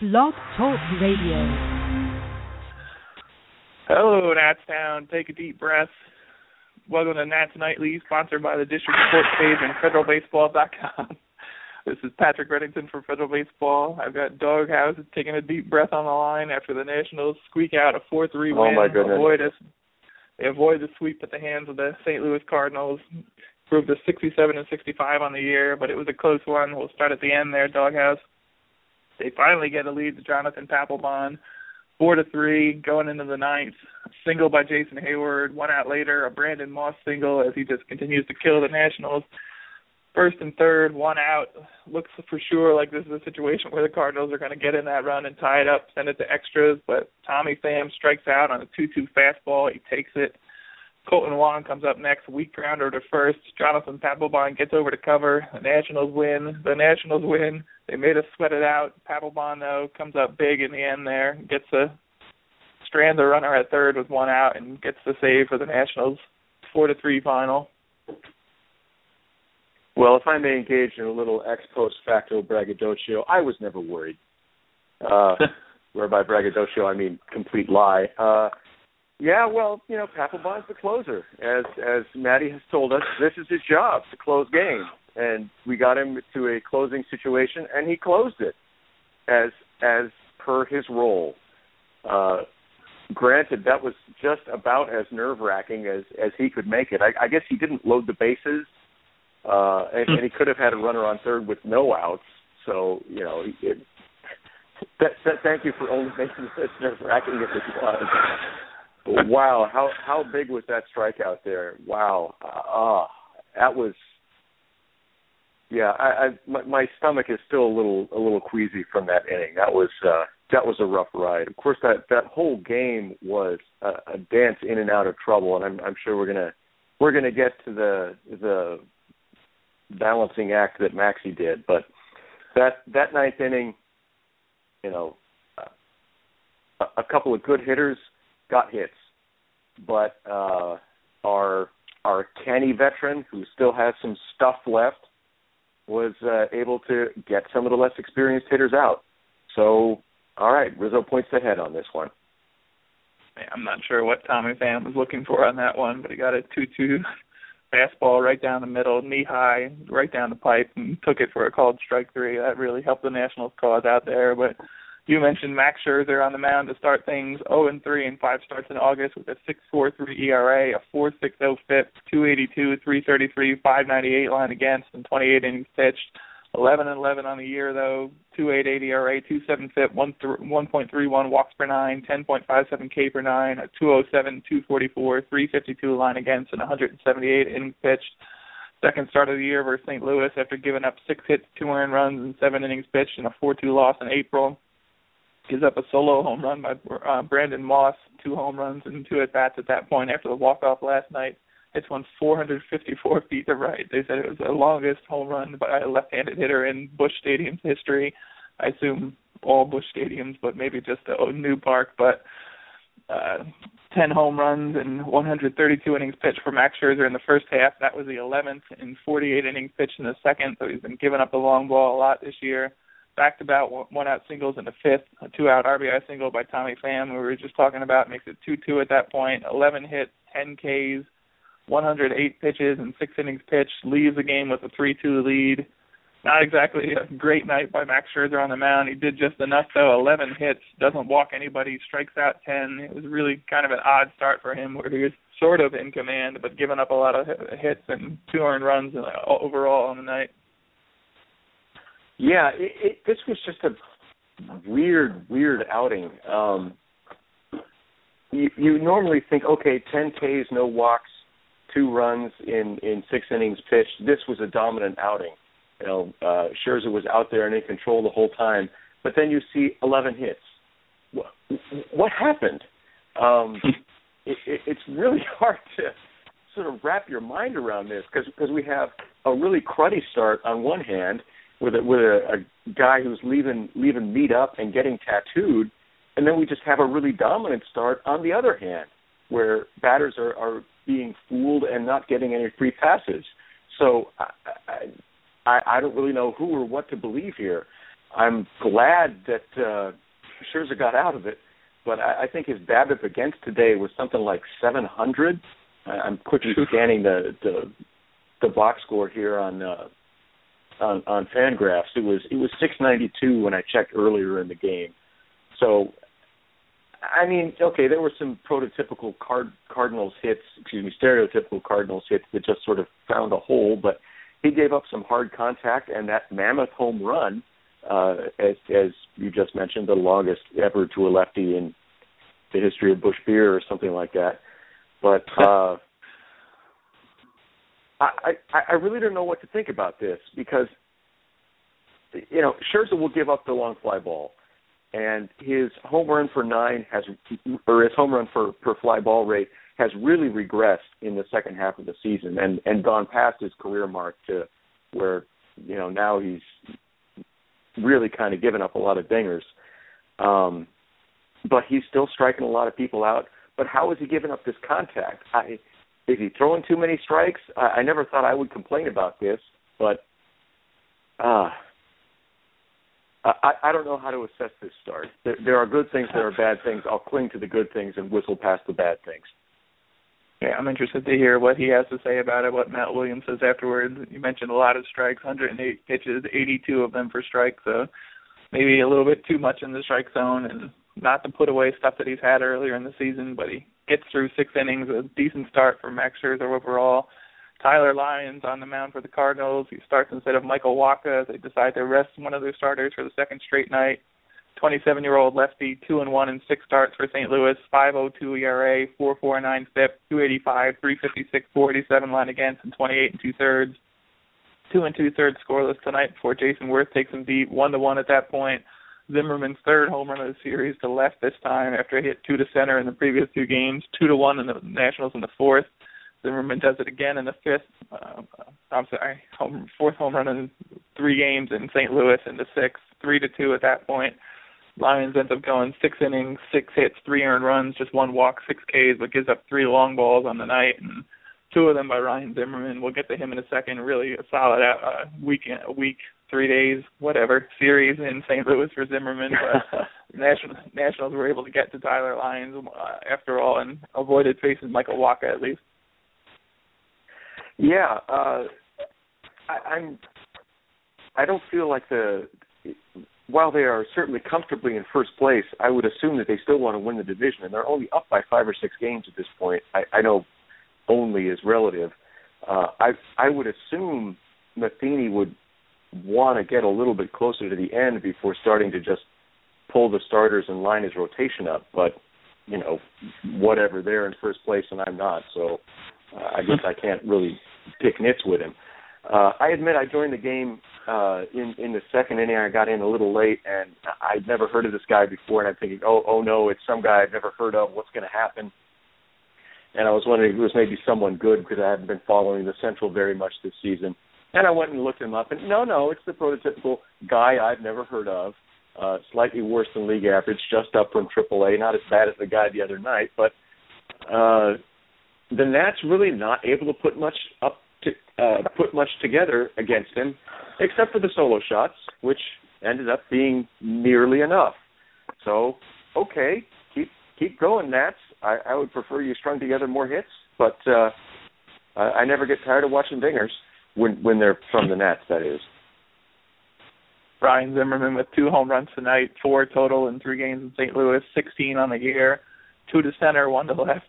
Blog Talk Radio. Hello, Nats Town. Take a deep breath. Welcome to Nats Nightly, sponsored by the District Sports page and FederalBaseball.com. This is Patrick Reddington from Federal Baseball. I've got Doghouse taking a deep breath on the line after the Nationals squeak out a 4-3 win. Oh my goodness! Avoid a, they avoid the sweep at the hands of the St. Louis Cardinals. Proved to 67 and 65 on the year, but it was a close one. We'll start at the end there, Doghouse. They finally get a lead to Jonathan Papelbon, four to three, going into the ninth. Single by Jason Heyward. One out later, a Brandon Moss single as he just continues to kill the Nationals. First and third, one out. Looks for sure like this is a situation where the Cardinals are going to get in that run and tie it up, send it to extras. But Tommy Pham strikes out on a 2-2 fastball. He takes it. Kolten Wong comes up next, weak grounder to first. Jonathan Papelbon gets over to cover. The Nationals win. The Nationals win. They made us sweat it out. Papelbon though comes up big in the end there, gets a strand the runner at third with one out, and gets the save for the Nationals. Four to three final. Well, if I may engage in a little ex post facto braggadocio, I was never worried. Uh, whereby braggadocio, I mean complete lie. Uh, yeah, well, you know, Papelbon's the closer. As as Matty has told us, this is his job to close games, and we got him to a closing situation, and he closed it as as per his role. Uh, granted, that was just about as nerve wracking as as he could make it. I, I guess he didn't load the bases, uh, and, and he could have had a runner on third with no outs. So you know, it, that, that, thank you for only making as nerve wracking as it was. Wow, how how big was that strikeout there? Wow, uh, that was. Yeah, I, I my, my stomach is still a little a little queasy from that inning. That was uh, that was a rough ride. Of course, that that whole game was a, a dance in and out of trouble, and I'm I'm sure we're gonna we're gonna get to the the balancing act that Maxie did, but that that ninth inning, you know, a couple of good hitters got hits, but uh, our our canny veteran who still has some stuff left was uh, able to get some of the less experienced hitters out. So, all right, Rizzo points ahead on this one. I'm not sure what Tommy Pham was looking for on that one, but he got a two-two fastball right down the middle, knee high, right down the pipe, and took it for a called strike three. That really helped the Nationals cause out there. But you mentioned Max Scherzer on the mound to start things 0 and 3 and five starts in August with a 6.43 ERA, a 4.60 FIP, 282, 333, 598 line against, and 28 innings pitched. 11 and 11 on the year though, 2.88 ERA, 2.7 FIP, 1.31 walks per nine, 10.57 K per nine, a 207, 244, 352 line against, and 178 innings pitched. Second start of the year versus St. Louis after giving up six hits, two earned runs, and seven innings pitched, and a 4-2 loss in April gives up a solo home run by uh, Brandon Moss, two home runs and two at bats at that point after the walk off last night. It's one 454 feet to right. They said it was the longest home run by a left-handed hitter in Busch Stadium's history. I assume all Busch stadiums, but maybe just a new park. But uh, 10 home runs and 132 innings pitched for Max Scherzer in the first half. That was the 11th in 48 innings pitched in the second. So he's been giving up the long ball a lot this year back to back one out singles in the fifth, a two out RBI single by Tommy Pham, we were just talking about, makes it 2 2 at that point. 11 hits, 10 Ks, 108 pitches, and six innings pitched, leaves the game with a 3 2 lead. Not exactly a great night by Max Scherzer on the mound. He did just enough, though. 11 hits, doesn't walk anybody, strikes out 10. It was really kind of an odd start for him where he was sort of in command, but giving up a lot of hits and two earned runs uh, overall on the night. Yeah, it, it, this was just a weird, weird outing. Um, you, you normally think, okay, 10 Ks, no walks, two runs in in six innings pitched. This was a dominant outing. You know, uh, Scherzer was out there and in control the whole time. But then you see 11 hits. What, what happened? Um, it, it, it's really hard to sort of wrap your mind around this because because we have a really cruddy start on one hand with a, with a, a guy who's leaving leaving meat up and getting tattooed, and then we just have a really dominant start on the other hand, where batters are, are being fooled and not getting any free passes. So I, I I don't really know who or what to believe here. I'm glad that uh, Scherzer got out of it, but I, I think his BABIP against today was something like 700. I'm quickly scanning the the, the box score here on uh, on on Fangraphs. It was it was 692 when I checked earlier in the game. So, I mean, okay, there were some prototypical card Cardinals hits, excuse me, stereotypical Cardinals hits that just sort of found a hole, but he gave up some hard contact and that mammoth home run, uh, as as you just mentioned, the longest ever to a lefty in the history of Busch Beer or something like that. But uh I, I I really don't know what to think about this because you know Scherzer will give up the long fly ball, and his home run for nine has or his home run for per fly ball rate has really regressed in the second half of the season and and gone past his career mark to where you know now he's really kind of given up a lot of dingers. Um, but he's still striking a lot of people out. But how is he giving up this contact? I is he throwing too many strikes? I, I never thought I would complain about this, but uh I, I don't know how to assess this start. There, there are good things, there are bad things. I'll cling to the good things and whistle past the bad things. Yeah, I'm interested to hear what he has to say about it. What Matt Williams says afterwards. You mentioned a lot of strikes, 108 pitches, 82 of them for strikes. So maybe a little bit too much in the strike zone, and not to put away stuff that he's had earlier in the season. But he gets through six innings, a decent start for Max Scherzer overall. Tyler Lyons on the mound for the Cardinals. He starts instead of Michael Wacha. They decide to rest one of their starters for the second straight night. 27-year-old lefty, two and one in six starts for St. Louis, 5.02 ERA, 4.49 FIP, 285, 356, 487 line against, and 28 and two thirds. Two and two thirds scoreless tonight before Jayson Werth takes him deep, one to one at that point. Zimmerman's third home run of the series to left this time after he hit two to center in the previous two games, two to one in the Nationals in the fourth. Zimmerman does it again in the fifth. Uh, I'm sorry, home, fourth home run in three games in St. Louis in the sixth, three to two at that point. Lyons ends up going six innings, six hits, three earned runs, just one walk, six Ks, but gives up three long balls on the night, and two of them by Ryan Zimmerman. We'll get to him in a second. Really a solid uh, weekend, a week, three days, whatever series in St. Louis for Zimmerman. But National, Nationals were able to get to Tyler Lyons uh, after all and avoided facing Michael Wacha at least. Yeah, uh, I, I'm. I don't feel like the while they are certainly comfortably in first place, I would assume that they still want to win the division, and they're only up by five or six games at this point. I, I know only is relative. Uh, I I would assume Matheny would want to get a little bit closer to the end before starting to just pull the starters and line his rotation up. But you know, whatever, they're in first place and I'm not, so uh, I guess I can't really pick nits with him. Uh, I admit I joined the game uh, in in the second inning. I got in a little late, and I'd never heard of this guy before. And I'm thinking, oh, oh no, it's some guy I've never heard of. What's going to happen? And I was wondering if it was maybe someone good because I hadn't been following the Central very much this season. And I went and looked him up, and no, no, it's the prototypical guy I've never heard of. Uh, slightly worse than league average, just up from AAA. Not as bad as the guy the other night, but uh, the Nats really not able to put much up to uh, put much together against him, except for the solo shots, which ended up being nearly enough. So, okay, keep keep going, Nats. I, I would prefer you strung together more hits, but uh, I, I never get tired of watching dingers when when they're from the Nats. That is. Ryan Zimmerman with two home runs tonight, four total in three games in St. Louis, 16 on the year, two to center, one to left.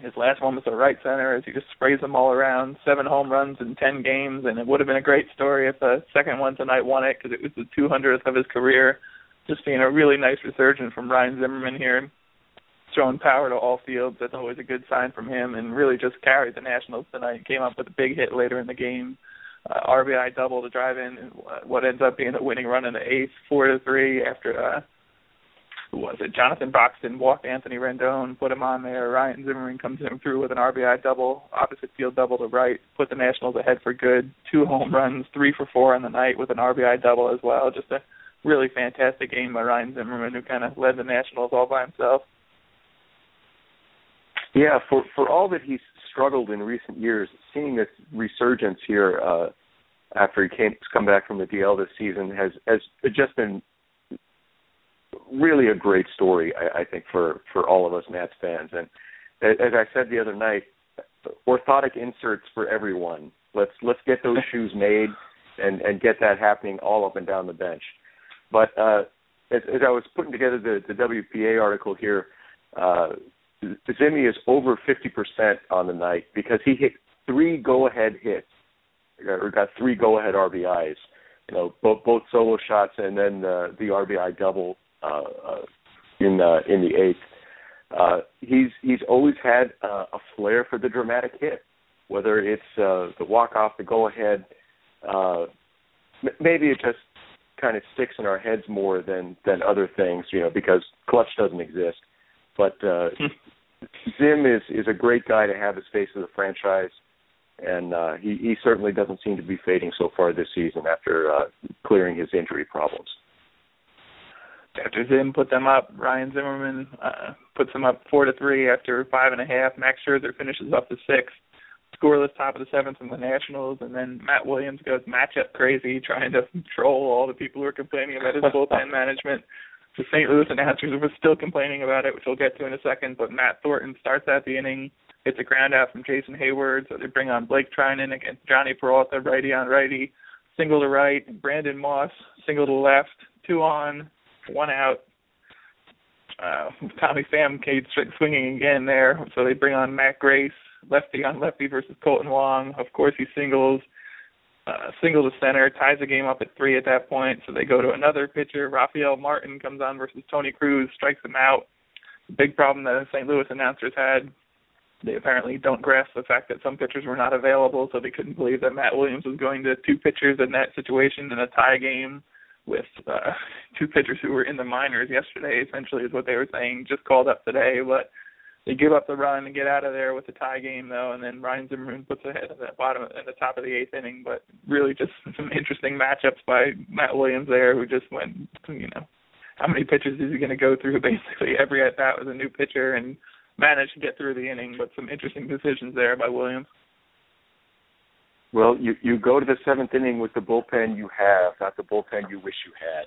His last one was a right center as he just sprays them all around. Seven home runs in ten games, and it would have been a great story if the second one tonight won it because it was the 200th of his career. Just being a really nice resurgence from Ryan Zimmerman here, throwing power to all fields. That's always a good sign from him, and really just carried the Nationals tonight. Came up with a big hit later in the game. Uh, RBI double to drive in what ends up being the winning run in the eighth, four to three after uh, who was it? Jonathan Broxton walked Anthony Rendon, put him on there. Ryan Zimmerman comes in through with an RBI double, opposite field double to right, put the Nationals ahead for good. Two home runs, three for four on the night with an RBI double as well. Just a really fantastic game by Ryan Zimmerman, who kind of led the Nationals all by himself. Yeah, for for all that he's struggled in recent years, seeing this resurgence here, uh, after he came come back from the DL this season has has just been really a great story. I, I think for for all of us Nats fans. And as I said the other night, orthotic inserts for everyone. Let's let's get those shoes made and and get that happening all up and down the bench. But uh, as, as I was putting together the, the WPA article here, uh, Zimmy is over 50% on the night because he hit three go-ahead hits, or got three go-ahead RBIs. You know, both both solo shots and then uh, the RBI double uh, in uh, in the eighth. Uh, he's he's always had uh, a flair for the dramatic hit, whether it's uh, the walk off, the go ahead. Uh, m- maybe it just kind of sticks in our heads more than than other things, you know, because clutch doesn't exist. But uh, Zim is is a great guy to have as face of the franchise, and uh, he he certainly doesn't seem to be fading so far this season after uh, clearing his injury problems after Zim put them up, Ryan Zimmerman uh, puts them up four to three after five and a half. Max Scherzer finishes up to six, scoreless top of the seventh in the Nationals, and then Matt Williams goes matchup crazy, trying to troll all the people who are complaining about his bullpen management. The St. Louis announcers were still complaining about it, which we'll get to in a second. But Matt Thornton starts out the inning, hits a ground out from Jason Heyward, so they bring on Blake Treinen against Jhonny Peralta, righty on righty, single to right, Brandon Moss, single to left, two on, one out. Uh, Tommy Pham came swinging again there, so they bring on Matt Grace, lefty on lefty versus Kolten Wong. Of course, he singles, uh, single to center, ties the game up at three at that point. So they go to another pitcher. Rafael Martin comes on versus Tony Cruz, strikes him out. big problem that the St. Louis announcers had. They apparently don't grasp the fact that some pitchers were not available, so they couldn't believe that Matt Williams was going to two pitchers in that situation in a tie game with uh, two pitchers who were in the minors yesterday. Essentially, is what they were saying. Just called up today, but they give up the run and get out of there with a tie game though, and then Ryan Zimmerman puts ahead at the bottom at the top of the eighth inning. But really, just some interesting matchups by Matt Williams there, who just went, you know, how many pitches is he going to go through? Basically, every at bat was a new pitcher and managed to get through the inning. But some interesting decisions there by Williams. Well, you you go to the seventh inning with the bullpen you have, not the bullpen you wish you had.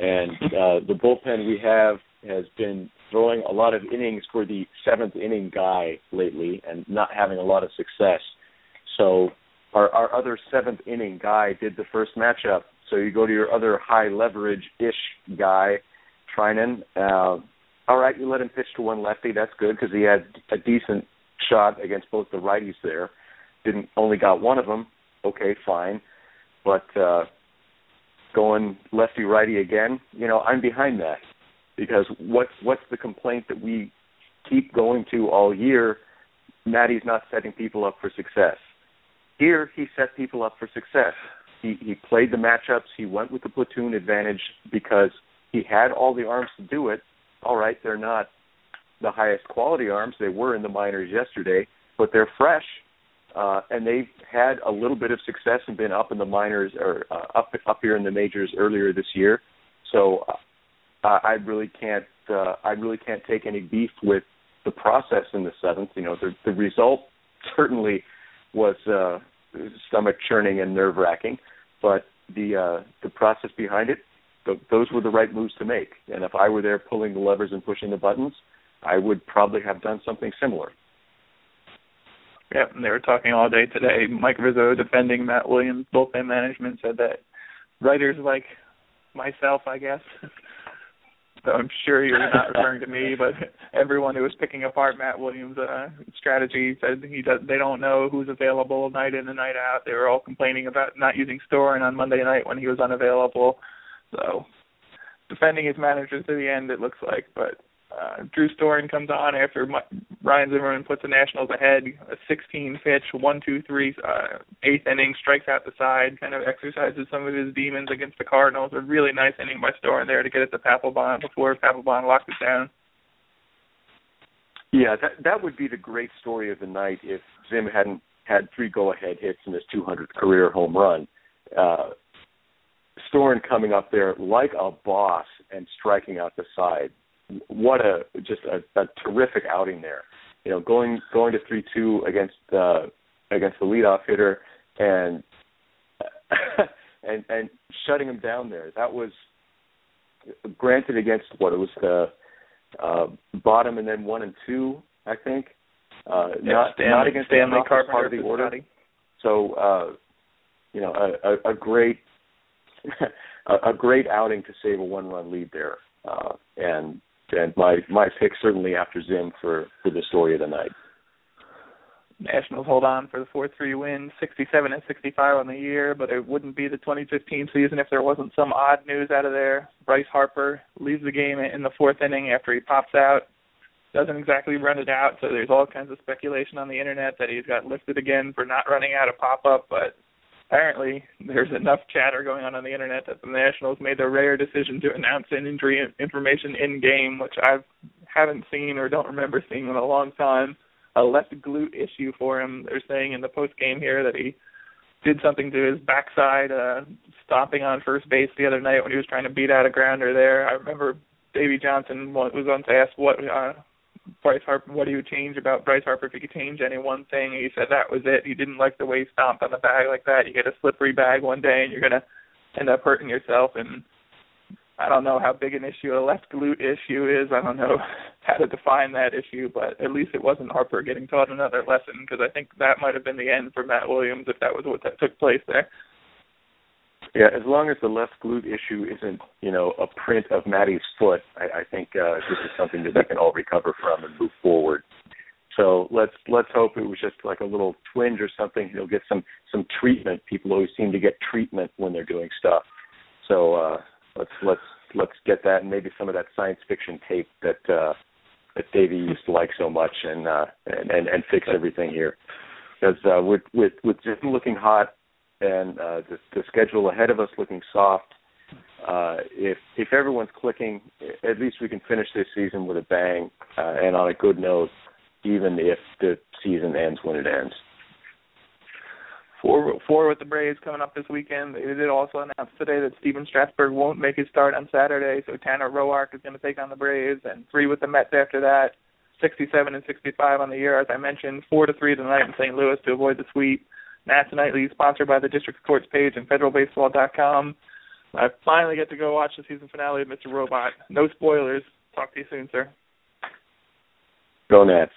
And uh, the bullpen we have has been throwing a lot of innings for the seventh inning guy lately, and not having a lot of success. So our our other seventh inning guy did the first matchup. So you go to your other high leverage ish guy, Treinen. Uh, all right, you let him pitch to one lefty. That's good because he had a decent shot against both the righties there didn't only got one of them, okay, fine. But uh going lefty righty again, you know, I'm behind that because what's what's the complaint that we keep going to all year? Matty's not setting people up for success. Here, he set people up for success. He he played the matchups. He went with the platoon advantage because he had all the arms to do it. All right, they're not the highest quality arms. They were in the minors yesterday, but they're fresh uh, and they've had a little bit of success and been up in the minors or uh, up up here in the majors earlier this year. So uh, I really can't uh, I really can't take any beef with the process in the seventh. You know, the the result certainly was uh, stomach churning and nerve wracking, but the uh, the process behind it, th- those were the right moves to make. And if I were there pulling the levers and pushing the buttons, I would probably have done something similar. Yep, and they were talking all day today. Mike Rizzo defending Matt Williams bullpen management said that writers like myself, I guess. So I'm sure was not referring to me, but everyone who was picking apart Matt Williams' uh, strategy said he does. They don't know who's available night in and night out. They were all complaining about not using Storen on Monday night when he was unavailable. So defending his manager to the end, it looks like, but uh, Drew Storen comes on after Ryan Zimmerman puts the Nationals ahead. A 16 pitch, one, two, three, uh, eighth inning, strikes out the side, kind of exercises some of his demons against the Cardinals. A really nice inning by Storen there to get it to Papelbon before Papelbon locks it down. Yeah, that that would be the great story of the night if Zim hadn't had three go-ahead hits in his 200th career home run. Uh, Storen coming up there like a boss and striking out the side what a just a, a terrific outing there. You know, going going to three two against uh, against the leadoff hitter, and and and shutting him down there. That was granted against what it was the uh, bottom and then one and two, I think. Uh, yeah, not Stanley, not against Stanley the Carpenter part of the order. So uh, you know, a, a, a great a, a great outing to save a one run lead there. Uh, and and my my pick certainly after Zim for for the story of the night. Nationals hold on for the 4-3 win, 67 and 65 on the year, but it wouldn't be the 2015 season if there wasn't some odd news out of there. Bryce Harper leaves the game in the fourth inning after he pops out. Doesn't exactly run it out, so there's all kinds of speculation on the internet that he's got lifted again for not running out a pop up, but apparently there's enough chatter going on on the internet that the Nationals made the rare decision to announce an injury information in game, which I haven't seen or don't remember seeing in a long time a left glute issue for him. They're saying in the post game here that he did something to his backside, uh, stopping on first base the other night when he was trying to beat out a grounder there. I remember Davey Johnson was on to ask what uh, Bryce Harper, what he would change about Bryce Harper if he could change any one thing. He said that was it. He didn't like the way he stomped on the bag like that. You get a slippery bag one day and you're gonna end up hurting yourself. And I don't know how big an issue a left glute issue is. I don't know how to define that issue, but at least it wasn't Harper getting taught another lesson because I think that might have been the end for Matt Williams if that was what that took place there. Yeah, as long as the left glute issue isn't, you know, a print of Matty's foot, I, I think uh, this is something that we can all recover from and move forward. So let's let's hope it was just like a little twinge or something. He'll get some some treatment. People always seem to get treatment when they're doing stuff. So uh, let's let's let's get that and maybe some of that science fiction tape that uh that Davey used to like so much and uh and and, and fix everything here because uh with with with Zim looking hot and uh the, the schedule ahead of us looking soft uh if if everyone's clicking at least we can finish this season with a bang uh, and on a good note even if the season ends when it ends Four, four with the Braves coming up this weekend. They did also announce today that Stephen Strasburg won't make his start on Saturday, so Tanner Roark is going to take on the Braves, and three with the Mets after that. 67 and 65 on the year, as I mentioned. Four to three tonight in St. Louis to avoid the sweep. Nats Nightly, is sponsored by the District Sports page and FederalBaseball.com. I finally get to go watch the season finale of Mr. Robot. No spoilers. Talk to you soon, sir. Go Nats.